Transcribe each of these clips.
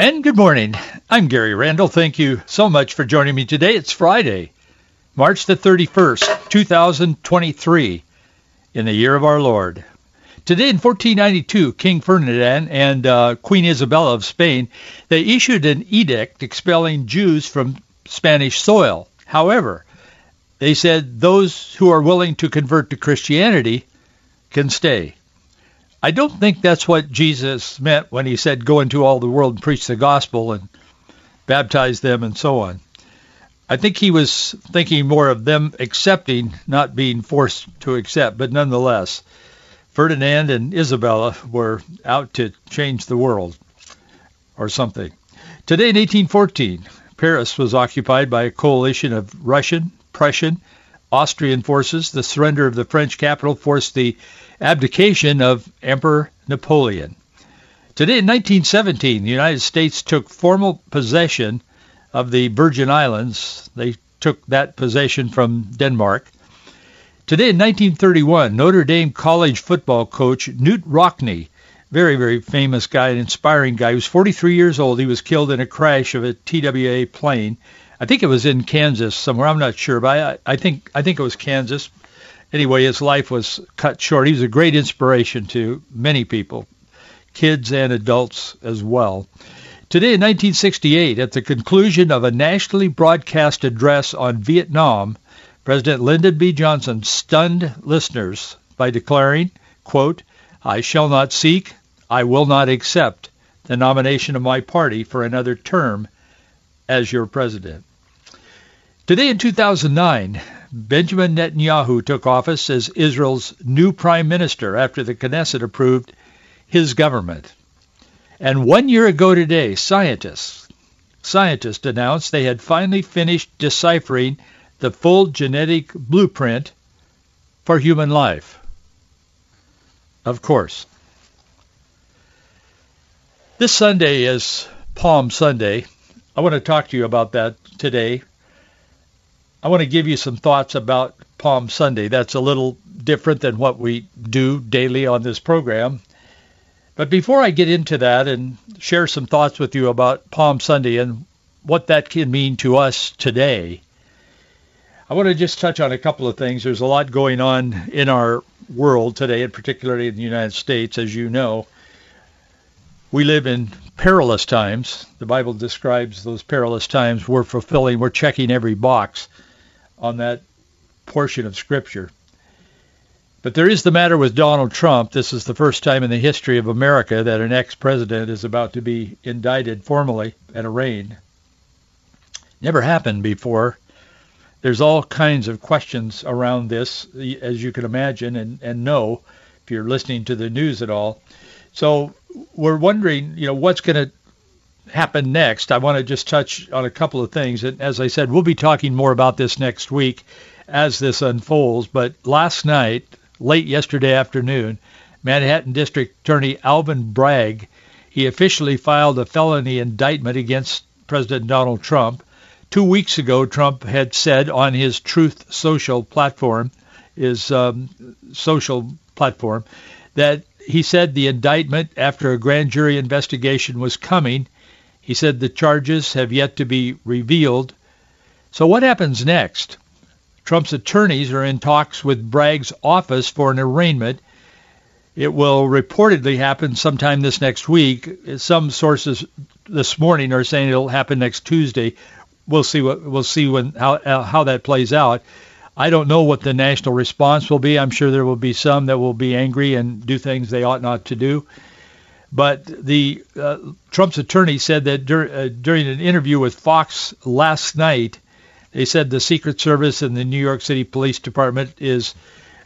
And good morning. I'm Gary Randall. Thank you so much for joining me today. It's Friday, March the 31st, 2023, in the year of our Lord. Today in 1492, King Ferdinand and uh, Queen Isabella of Spain, they issued an edict expelling Jews from Spanish soil. However, they said those who are willing to convert to Christianity can stay. I don't think that's what Jesus meant when he said, go into all the world and preach the gospel and baptize them and so on. I think he was thinking more of them accepting, not being forced to accept, but nonetheless, Ferdinand and Isabella were out to change the world or something. Today in 1814, Paris was occupied by a coalition of Russian, Prussian, Austrian forces. The surrender of the French capital forced the abdication of Emperor Napoleon. Today in 1917, the United States took formal possession of the Virgin Islands. They took that possession from Denmark. Today in 1931, Notre Dame College football coach Knute Rockne, very, very famous guy, an inspiring guy, he was 43 years old. He was killed in a crash of a TWA plane. I think it was in Kansas somewhere. I'm not sure, but I, I think I think it was Kansas anyway, his life was cut short. He was a great inspiration to many people, kids and adults as well. Today in 1968, at the conclusion of a nationally broadcast address on Vietnam, President Lyndon B. Johnson stunned listeners by declaring, quote, I shall not seek, I will not accept the nomination of my party for another term as your president. Today in 2009, Benjamin Netanyahu took office as Israel's new prime minister after the Knesset approved his government. And one year ago today, scientists, scientists announced they had finally finished deciphering the full genetic blueprint for human life. Of course. This Sunday is Palm Sunday. I want to talk to you about that today I want to give you some thoughts about Palm Sunday. That's a little different than what we do daily on this program. But before I get into that and share some thoughts with you about Palm Sunday and what that can mean to us today, I want to just touch on a couple of things. There's a lot going on in our world today, and particularly in the United States, as you know. We live in perilous times. The Bible describes those perilous times. We're fulfilling, we're checking every box on that portion of Scripture. But there is the matter with Donald Trump. This is the first time in the history of America that an ex-president is about to be indicted formally and arraigned. Never happened before. There's all kinds of questions around this, as you can imagine and, and know if you're listening to the news at all. So we're wondering, you know, what's going to happen next, I want to just touch on a couple of things. And as I said, we'll be talking more about this next week as this unfolds. But last night, late yesterday afternoon, Manhattan District Attorney Alvin Bragg, he officially filed a felony indictment against President Donald Trump. Two weeks ago, Trump had said on his Truth Social platform, his um, social platform, that he said the indictment after a grand jury investigation was coming he said the charges have yet to be revealed. So what happens next? Trump's attorneys are in talks with Bragg's office for an arraignment. It will reportedly happen sometime this next week. Some sources this morning are saying it'll happen next Tuesday. We'll see what we'll see when how uh, how that plays out. I don't know what the national response will be. I'm sure there will be some that will be angry and do things they ought not to do. But the uh, Trump's attorney said that dur- uh, during an interview with Fox last night, they said the Secret Service and the New York City Police Department is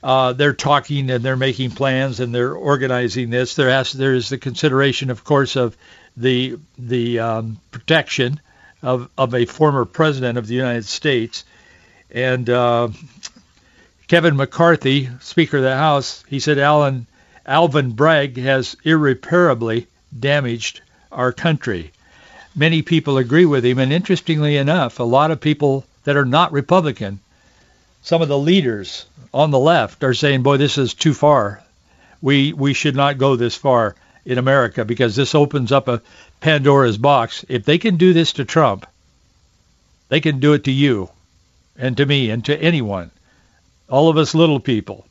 uh, they're talking and they're making plans and they're organizing this. There has there is the consideration, of course, of the the um, protection of of a former president of the United States, and uh, Kevin McCarthy, Speaker of the House, he said Alan Alvin Bragg has irreparably damaged our country. Many people agree with him, and interestingly enough, a lot of people that are not Republican, some of the leaders on the left are saying, boy, this is too far. We, we should not go this far in America because this opens up a Pandora's box. If they can do this to Trump, they can do it to you and to me and to anyone, all of us little people.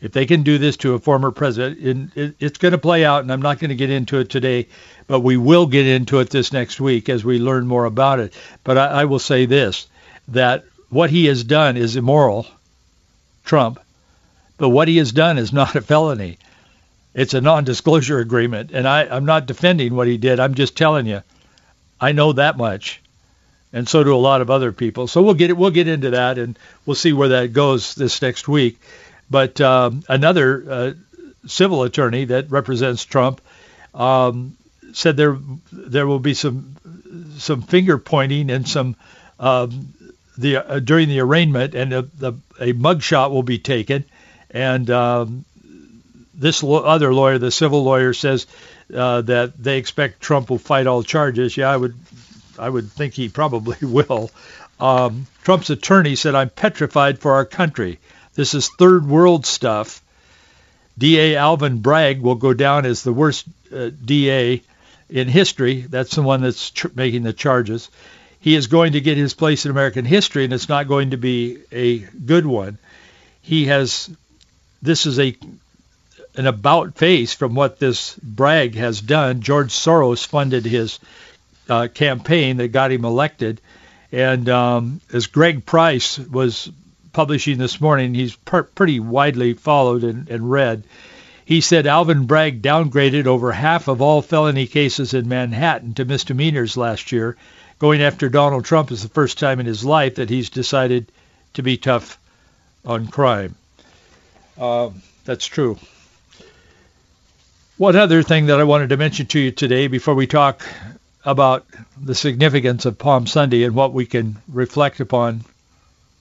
If they can do this to a former president, it's going to play out, and I'm not going to get into it today, but we will get into it this next week as we learn more about it. But I, I will say this, that what he has done is immoral, Trump, but what he has done is not a felony. It's a non-disclosure agreement, and I, I'm not defending what he did. I'm just telling you, I know that much, and so do a lot of other people. So we'll get it. We'll get into that, and we'll see where that goes this next week. But um, another uh, civil attorney that represents Trump um, said there there will be some some finger pointing and some um, the uh, during the arraignment, and the, the, a mugshot will be taken. And um, this lo- other lawyer, the civil lawyer, says uh, that they expect Trump will fight all charges. Yeah, I would I would think he probably will. Um, Trump's attorney said, "I'm petrified for our country. This is third world stuff. DA Alvin Bragg will go down as the worst uh, DA in history. That's the one that's tr- making the charges. He is going to get his place in American history, and it's not going to be a good one. He has, this is a an about face from what this Bragg has done. George Soros funded his uh, campaign that got him elected. And um, as Greg Price was publishing this morning. He's per- pretty widely followed and, and read. He said Alvin Bragg downgraded over half of all felony cases in Manhattan to misdemeanors last year. Going after Donald Trump is the first time in his life that he's decided to be tough on crime. Uh, that's true. One other thing that I wanted to mention to you today before we talk about the significance of Palm Sunday and what we can reflect upon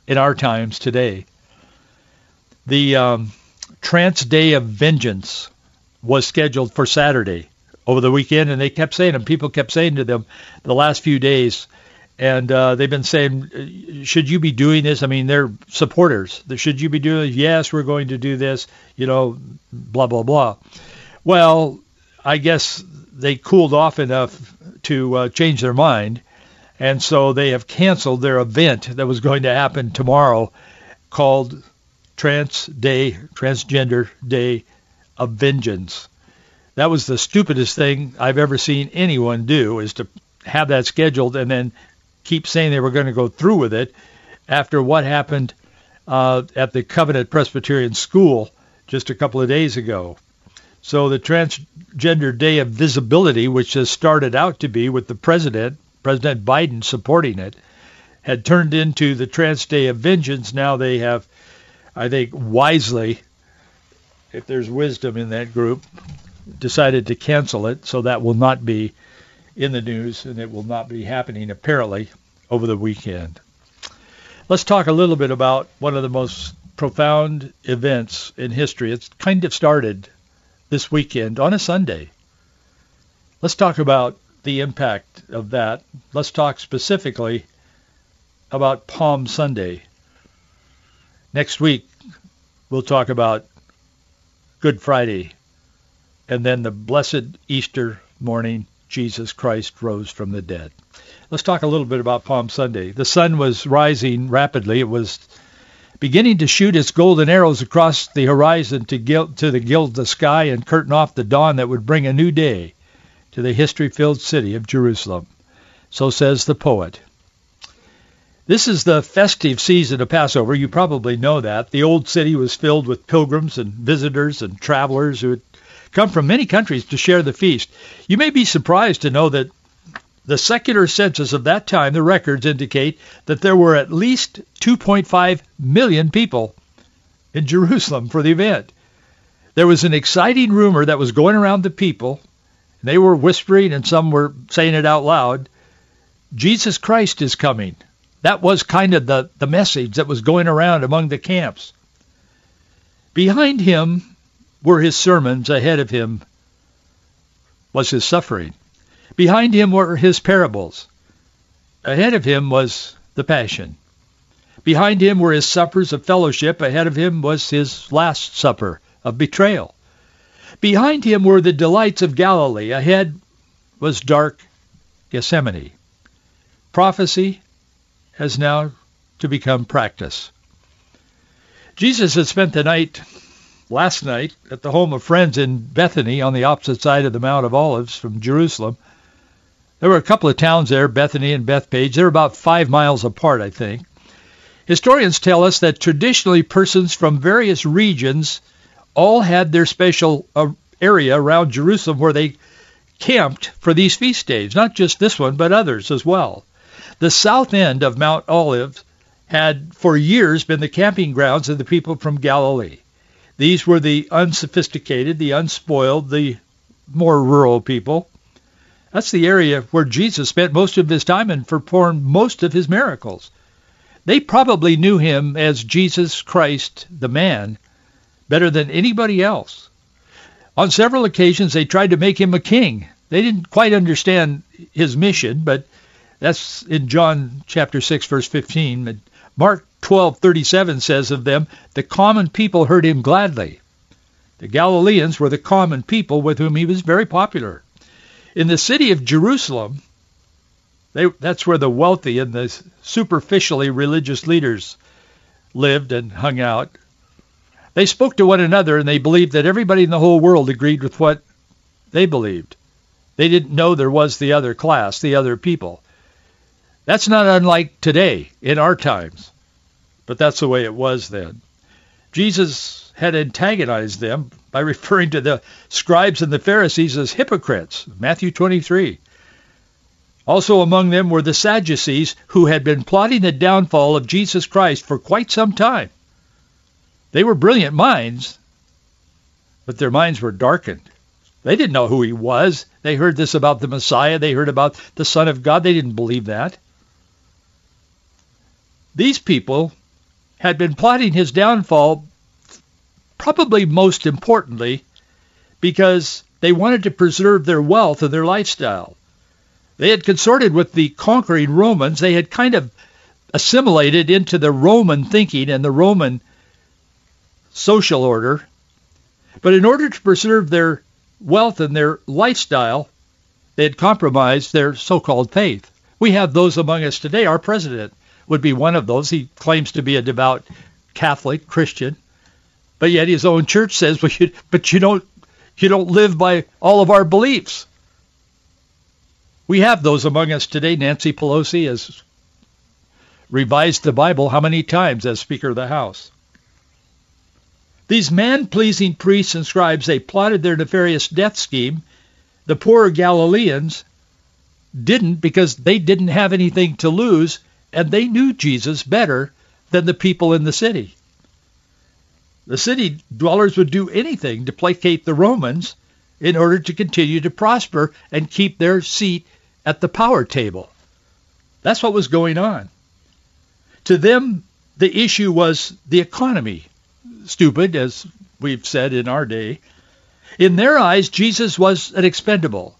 in our times today. The um, Trans Day of Vengeance was scheduled for Saturday over the weekend, and they kept saying, and people kept saying to them the last few days, and uh, they've been saying, should you be doing this? I mean, they're supporters. Should you be doing this? Yes, we're going to do this, you know, blah, blah, blah. Well, I guess they cooled off enough to uh, change their mind and so they have canceled their event that was going to happen tomorrow called Trans Day, Transgender Day of Vengeance. That was the stupidest thing I've ever seen anyone do is to have that scheduled and then keep saying they were going to go through with it after what happened uh, at the Covenant Presbyterian School just a couple of days ago. So the Transgender Day of Visibility, which has started out to be with the president President Biden supporting it, had turned into the Trans Day of Vengeance. Now they have, I think, wisely, if there's wisdom in that group, decided to cancel it. So that will not be in the news, and it will not be happening apparently over the weekend. Let's talk a little bit about one of the most profound events in history. It's kind of started this weekend on a Sunday. Let's talk about the impact of that. Let's talk specifically about Palm Sunday. Next week, we'll talk about Good Friday and then the blessed Easter morning, Jesus Christ rose from the dead. Let's talk a little bit about Palm Sunday. The sun was rising rapidly. It was beginning to shoot its golden arrows across the horizon to, gild, to the gild the sky and curtain off the dawn that would bring a new day to the history-filled city of Jerusalem. So says the poet. This is the festive season of Passover. You probably know that. The old city was filled with pilgrims and visitors and travelers who had come from many countries to share the feast. You may be surprised to know that the secular census of that time, the records indicate that there were at least 2.5 million people in Jerusalem for the event. There was an exciting rumor that was going around the people They were whispering and some were saying it out loud. Jesus Christ is coming. That was kind of the, the message that was going around among the camps. Behind him were his sermons. Ahead of him was his suffering. Behind him were his parables. Ahead of him was the passion. Behind him were his suppers of fellowship. Ahead of him was his last supper of betrayal. Behind him were the delights of Galilee. Ahead was dark Gethsemane. Prophecy has now to become practice. Jesus had spent the night last night at the home of friends in Bethany on the opposite side of the Mount of Olives from Jerusalem. There were a couple of towns there, Bethany and Bethphage. They're about five miles apart, I think. Historians tell us that traditionally persons from various regions all had their special uh, area around Jerusalem where they camped for these feast days, not just this one, but others as well. The south end of Mount Olives had for years been the camping grounds of the people from Galilee. These were the unsophisticated, the unspoiled, the more rural people. That's the area where Jesus spent most of his time and performed most of his miracles. They probably knew him as Jesus Christ, the man, better than anybody else. On several occasions, they tried to make him a king. They didn't quite understand his mission, but that's in John chapter 6, verse 15. Mark 12:37 says of them, the common people heard him gladly. The Galileans were the common people with whom he was very popular. In the city of Jerusalem, they, that's where the wealthy and the superficially religious leaders lived and hung out. They spoke to one another and they believed that everybody in the whole world agreed with what they believed. They didn't know there was the other class, the other people. That's not unlike today in our times, but that's the way it was then. Jesus had antagonized them by referring to the scribes and the Pharisees as hypocrites, Matthew 23. Also among them were the Sadducees who had been plotting the downfall of Jesus Christ for quite some time. They were brilliant minds, but their minds were darkened. They didn't know who he was. They heard this about the Messiah. They heard about the Son of God. They didn't believe that. These people had been plotting his downfall probably most importantly because they wanted to preserve their wealth and their lifestyle. They had consorted with the conquering Romans. They had kind of assimilated into the Roman thinking and the Roman social order. But in order to preserve their wealth and their lifestyle, they had compromised their so-called faith. We have those among us today. Our president would be one of those. He claims to be a devout Catholic Christian, but yet his own church says, well, you, but you don't, you don't live by all of our beliefs. We have those among us today. Nancy Pelosi has revised the Bible how many times as Speaker of the House? These man-pleasing priests and scribes, they plotted their nefarious death scheme. The poor Galileans didn't because they didn't have anything to lose and they knew Jesus better than the people in the city. The city dwellers would do anything to placate the Romans in order to continue to prosper and keep their seat at the power table. That's what was going on. To them, the issue was the economy. Stupid, as we've said in our day. In their eyes, Jesus was an expendable,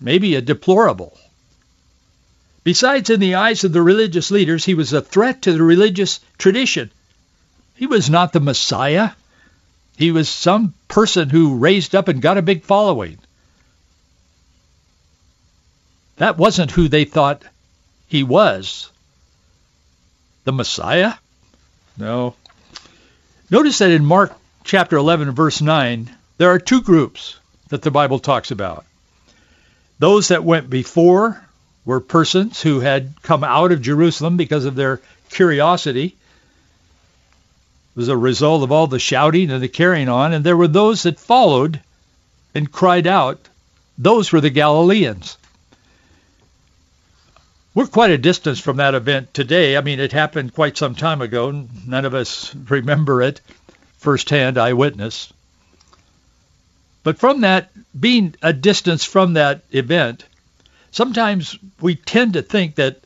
maybe a deplorable. Besides, in the eyes of the religious leaders, he was a threat to the religious tradition. He was not the Messiah. He was some person who raised up and got a big following. That wasn't who they thought he was. The Messiah? No. Notice that in Mark chapter 11 verse 9, there are two groups that the Bible talks about. Those that went before were persons who had come out of Jerusalem because of their curiosity. It was a result of all the shouting and the carrying on, and there were those that followed and cried out. Those were the Galileans. We're quite a distance from that event today. I mean, it happened quite some time ago. None of us remember it firsthand, eyewitness. But from that, being a distance from that event, sometimes we tend to think that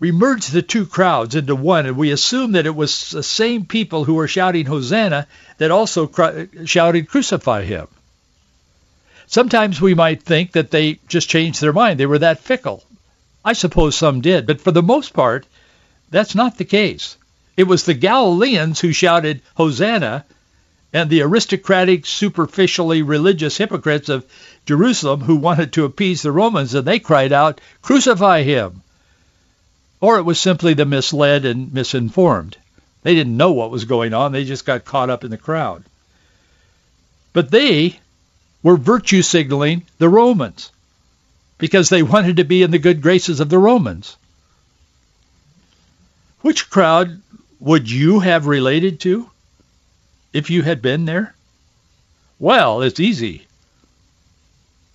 we merge the two crowds into one, and we assume that it was the same people who were shouting Hosanna that also shouted Crucify Him. Sometimes we might think that they just changed their mind. They were that fickle. I suppose some did, but for the most part, that's not the case. It was the Galileans who shouted Hosanna and the aristocratic, superficially religious hypocrites of Jerusalem who wanted to appease the Romans, and they cried out, Crucify him! Or it was simply the misled and misinformed. They didn't know what was going on. They just got caught up in the crowd. But they were virtue signaling the Romans because they wanted to be in the good graces of the Romans. Which crowd would you have related to? if you had been there? Well, it's easy.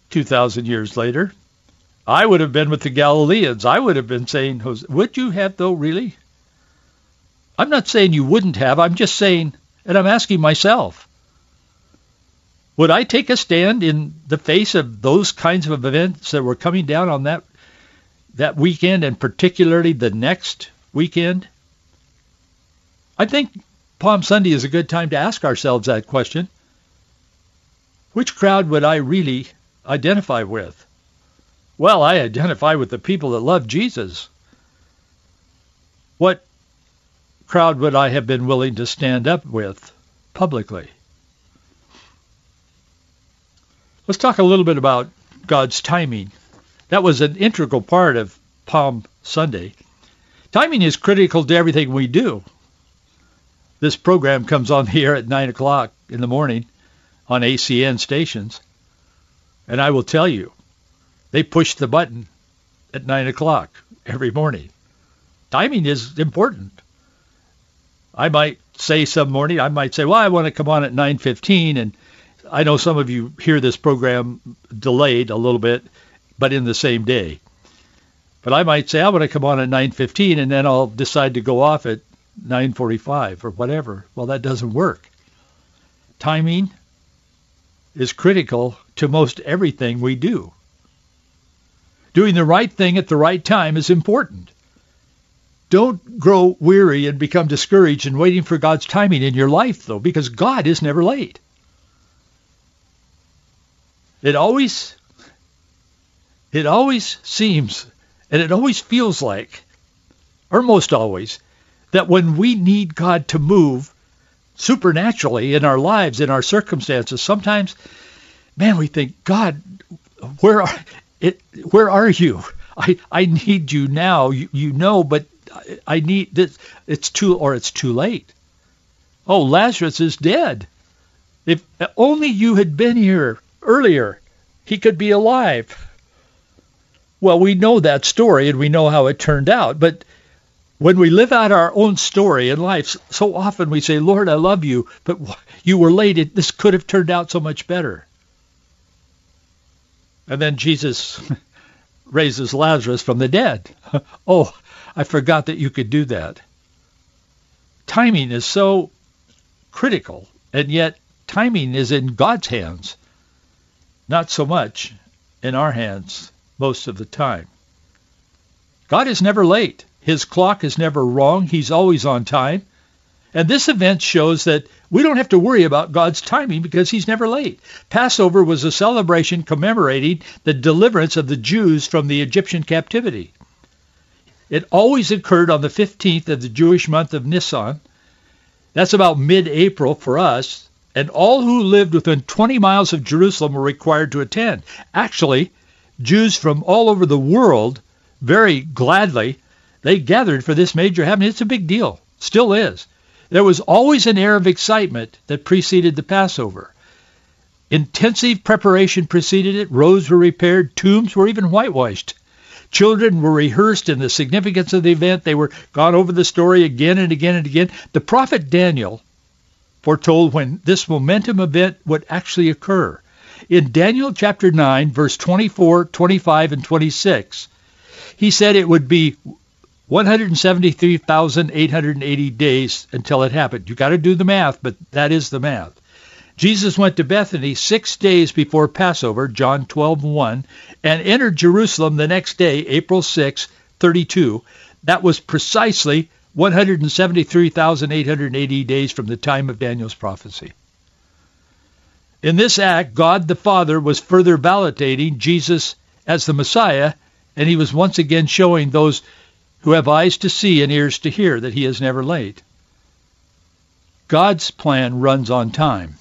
2,000 years later, I would have been with the Galileans. I would have been saying, would you have though, really? I'm not saying you wouldn't have. I'm just saying, and I'm asking myself, would I take a stand in the face of those kinds of events that were coming down on that that weekend and particularly the next weekend? I think Palm Sunday is a good time to ask ourselves that question. Which crowd would I really identify with? Well, I identify with the people that love Jesus. What crowd would I have been willing to stand up with publicly? Let's talk a little bit about God's timing. That was an integral part of Palm Sunday. Timing is critical to everything we do this program comes on the air at 9 o'clock in the morning on ACN stations. And I will tell you, they push the button at 9 o'clock every morning. Timing is important. I might say some morning, I might say, well, I want to come on at 9.15. And I know some of you hear this program delayed a little bit, but in the same day. But I might say, I want to come on at 9.15, and then I'll decide to go off at 945 or whatever. Well, that doesn't work. Timing is critical to most everything we do. Doing the right thing at the right time is important. Don't grow weary and become discouraged in waiting for God's timing in your life, though, because God is never late. It always, it always seems, and it always feels like, or most always, that when we need God to move supernaturally in our lives, in our circumstances, sometimes, man, we think, God, where are it? Where are you? I, I need you now. You, you know, but I need this. It's too, or it's too late. Oh, Lazarus is dead. If only you had been here earlier, he could be alive. Well, we know that story and we know how it turned out, but when we live out our own story in life, so often we say, Lord, I love you, but you were late. This could have turned out so much better. And then Jesus raises Lazarus from the dead. oh, I forgot that you could do that. Timing is so critical, and yet timing is in God's hands, not so much in our hands most of the time. God is never late. His clock is never wrong. He's always on time. And this event shows that we don't have to worry about God's timing because he's never late. Passover was a celebration commemorating the deliverance of the Jews from the Egyptian captivity. It always occurred on the 15th of the Jewish month of Nisan. That's about mid-April for us. And all who lived within 20 miles of Jerusalem were required to attend. Actually, Jews from all over the world very gladly they gathered for this major happening. It's a big deal. Still is. There was always an air of excitement that preceded the Passover. Intensive preparation preceded it. Roads were repaired. Tombs were even whitewashed. Children were rehearsed in the significance of the event. They were gone over the story again and again and again. The prophet Daniel foretold when this momentum event would actually occur. In Daniel chapter 9, verse 24, 25, and 26, he said it would be 173,880 days until it happened. You got to do the math, but that is the math. Jesus went to Bethany six days before Passover, John 12:1, and entered Jerusalem the next day, April 6, 32. That was precisely 173,880 days from the time of Daniel's prophecy. In this act, God the Father was further validating Jesus as the Messiah, and he was once again showing those who have eyes to see and ears to hear that he is never late. God's plan runs on time.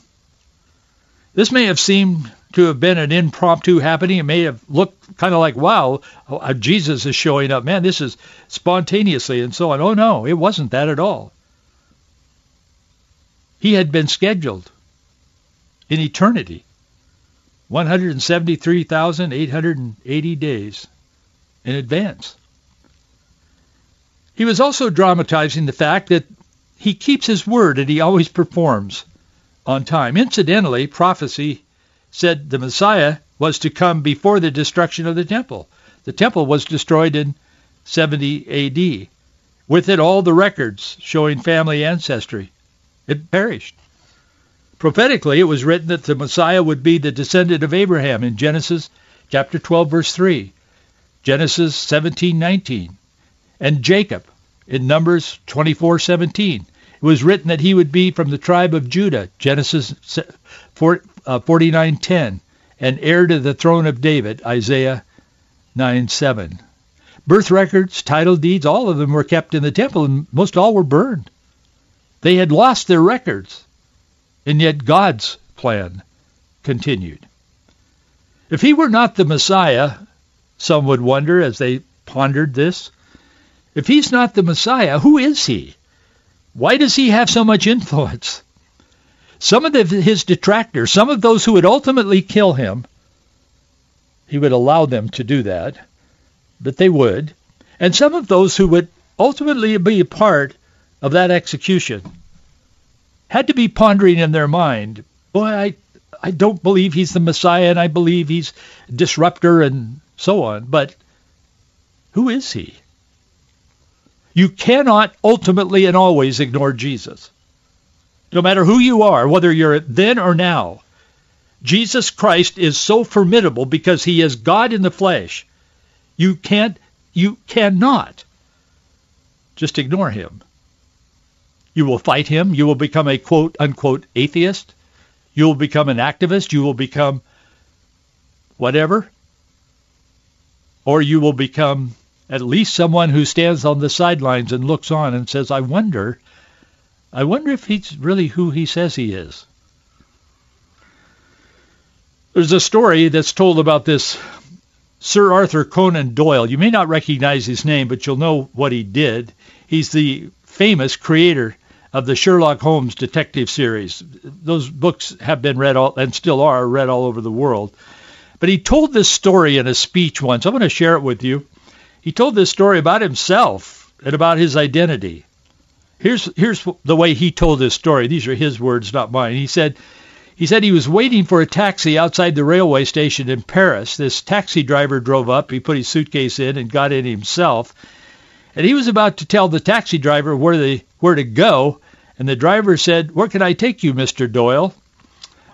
This may have seemed to have been an impromptu happening. It may have looked kind of like, wow, Jesus is showing up. Man, this is spontaneously and so on. Oh, no, it wasn't that at all. He had been scheduled in eternity. 173,880 days in advance. He was also dramatizing the fact that he keeps his word and he always performs on time. Incidentally, prophecy said the Messiah was to come before the destruction of the temple. The temple was destroyed in 70 AD. With it, all the records showing family ancestry. It perished. Prophetically, it was written that the Messiah would be the descendant of Abraham in Genesis chapter 12, verse 3, Genesis 17:19, and Jacob in Numbers 24:17. It was written that he would be from the tribe of Judah, Genesis 49:10, uh, and heir to the throne of David, Isaiah 9:7. Birth records, title deeds, all of them were kept in the temple, and most all were burned. They had lost their records. And yet God's plan continued. If he were not the Messiah, some would wonder as they pondered this, if he's not the Messiah, who is he? Why does he have so much influence? Some of the, his detractors, some of those who would ultimately kill him, he would allow them to do that, but they would. And some of those who would ultimately be a part of that execution had to be pondering in their mind, boy, I, I don't believe he's the Messiah and I believe he's disruptor and so on. But who is he? You cannot ultimately and always ignore Jesus. No matter who you are, whether you're then or now, Jesus Christ is so formidable because he is God in the flesh. You can't, you cannot just ignore him. You will fight him. You will become a quote unquote atheist. You will become an activist. You will become whatever. Or you will become at least someone who stands on the sidelines and looks on and says, I wonder, I wonder if he's really who he says he is. There's a story that's told about this Sir Arthur Conan Doyle. You may not recognize his name, but you'll know what he did. He's the famous creator of the Sherlock Holmes detective series. Those books have been read all, and still are read all over the world. But he told this story in a speech once. I'm going to share it with you. He told this story about himself and about his identity. Here's here's the way he told this story. These are his words, not mine. He said he said he was waiting for a taxi outside the railway station in Paris. This taxi driver drove up. He put his suitcase in and got in himself. And he was about to tell the taxi driver where the where to go and the driver said, where can I take you, Mr. Doyle?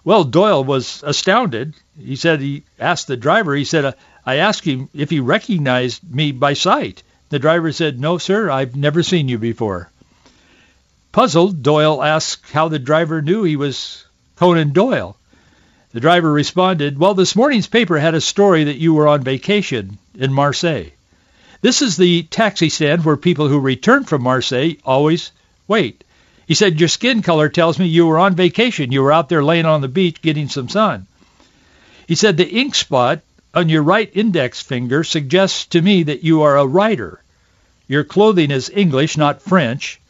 Well, Doyle was astounded. He said he asked the driver, he said, I asked him if he recognized me by sight. The driver said, no, sir, I've never seen you before. Puzzled, Doyle asked how the driver knew he was Conan Doyle. The driver responded, well, this morning's paper had a story that you were on vacation in Marseille. This is the taxi stand where people who return from Marseille always wait. He said, your skin color tells me you were on vacation. You were out there laying on the beach getting some sun. He said, the ink spot on your right index finger suggests to me that you are a writer. Your clothing is English, not French.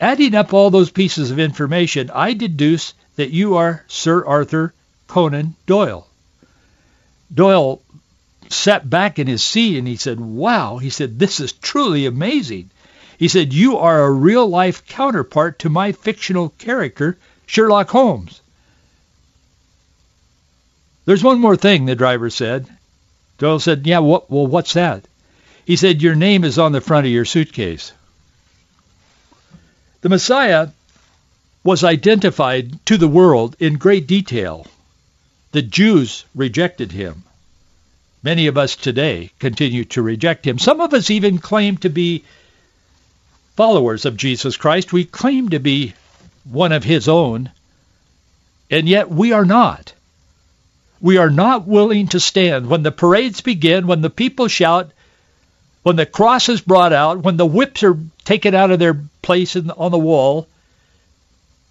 Adding up all those pieces of information, I deduce that you are Sir Arthur Conan Doyle. Doyle sat back in his seat and he said, wow, he said, this is truly amazing. He said, you are a real-life counterpart to my fictional character, Sherlock Holmes. There's one more thing, the driver said. Doyle said, yeah, what, well, what's that? He said, your name is on the front of your suitcase. The Messiah was identified to the world in great detail. The Jews rejected him. Many of us today continue to reject him. Some of us even claim to be followers of Jesus Christ. We claim to be one of his own, and yet we are not. We are not willing to stand when the parades begin, when the people shout, when the cross is brought out, when the whips are taken out of their place in, on the wall,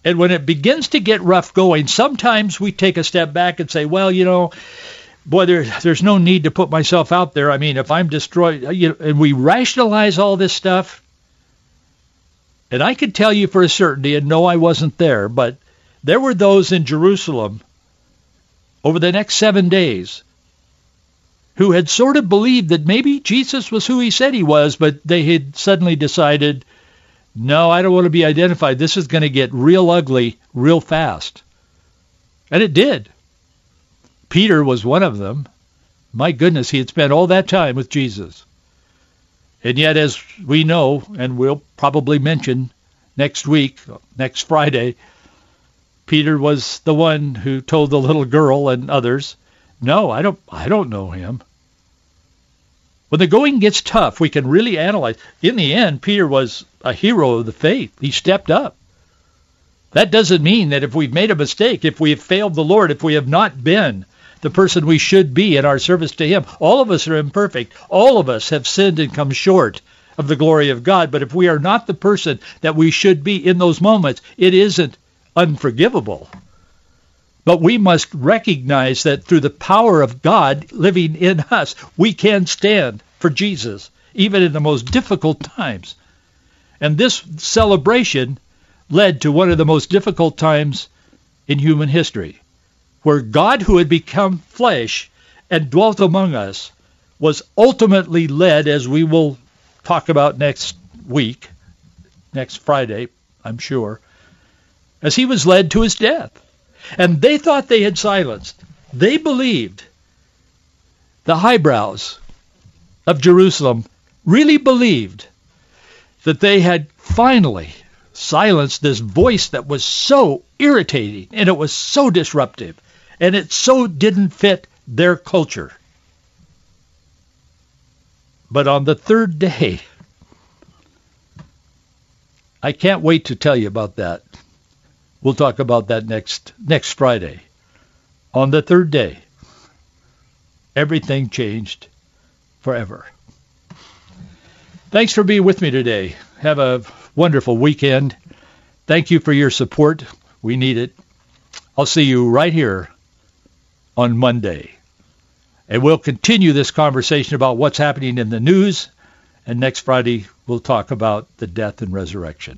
and when it begins to get rough going, sometimes we take a step back and say, well, you know, boy, there, there's no need to put myself out there. I mean, if I'm destroyed, uh, you know, and we rationalize all this stuff. And I can tell you for a certainty, and no, I wasn't there, but there were those in Jerusalem over the next seven days who had sort of believed that maybe Jesus was who he said he was, but they had suddenly decided, no, I don't want to be identified. This is going to get real ugly real fast. And it did. Peter was one of them. My goodness, he had spent all that time with Jesus. And yet, as we know, and we'll probably mention next week, next Friday, Peter was the one who told the little girl and others, "No, I don't I don't know him." When the going gets tough, we can really analyze. In the end, Peter was a hero of the faith. He stepped up. That doesn't mean that if we've made a mistake, if we have failed the Lord, if we have not been the person we should be in our service to him. All of us are imperfect. All of us have sinned and come short of the glory of God. But if we are not the person that we should be in those moments, it isn't unforgivable. But we must recognize that through the power of God living in us, we can stand for Jesus, even in the most difficult times. And this celebration led to one of the most difficult times in human history where God who had become flesh and dwelt among us was ultimately led, as we will talk about next week, next Friday, I'm sure, as he was led to his death. And they thought they had silenced. They believed the highbrows of Jerusalem really believed that they had finally silenced this voice that was so irritating and it was so disruptive and it so didn't fit their culture. But on the third day, I can't wait to tell you about that. We'll talk about that next next Friday. On the third day, everything changed forever. Thanks for being with me today. Have a wonderful weekend. Thank you for your support. We need it. I'll see you right here on Monday. And we'll continue this conversation about what's happening in the news. And next Friday, we'll talk about the death and resurrection.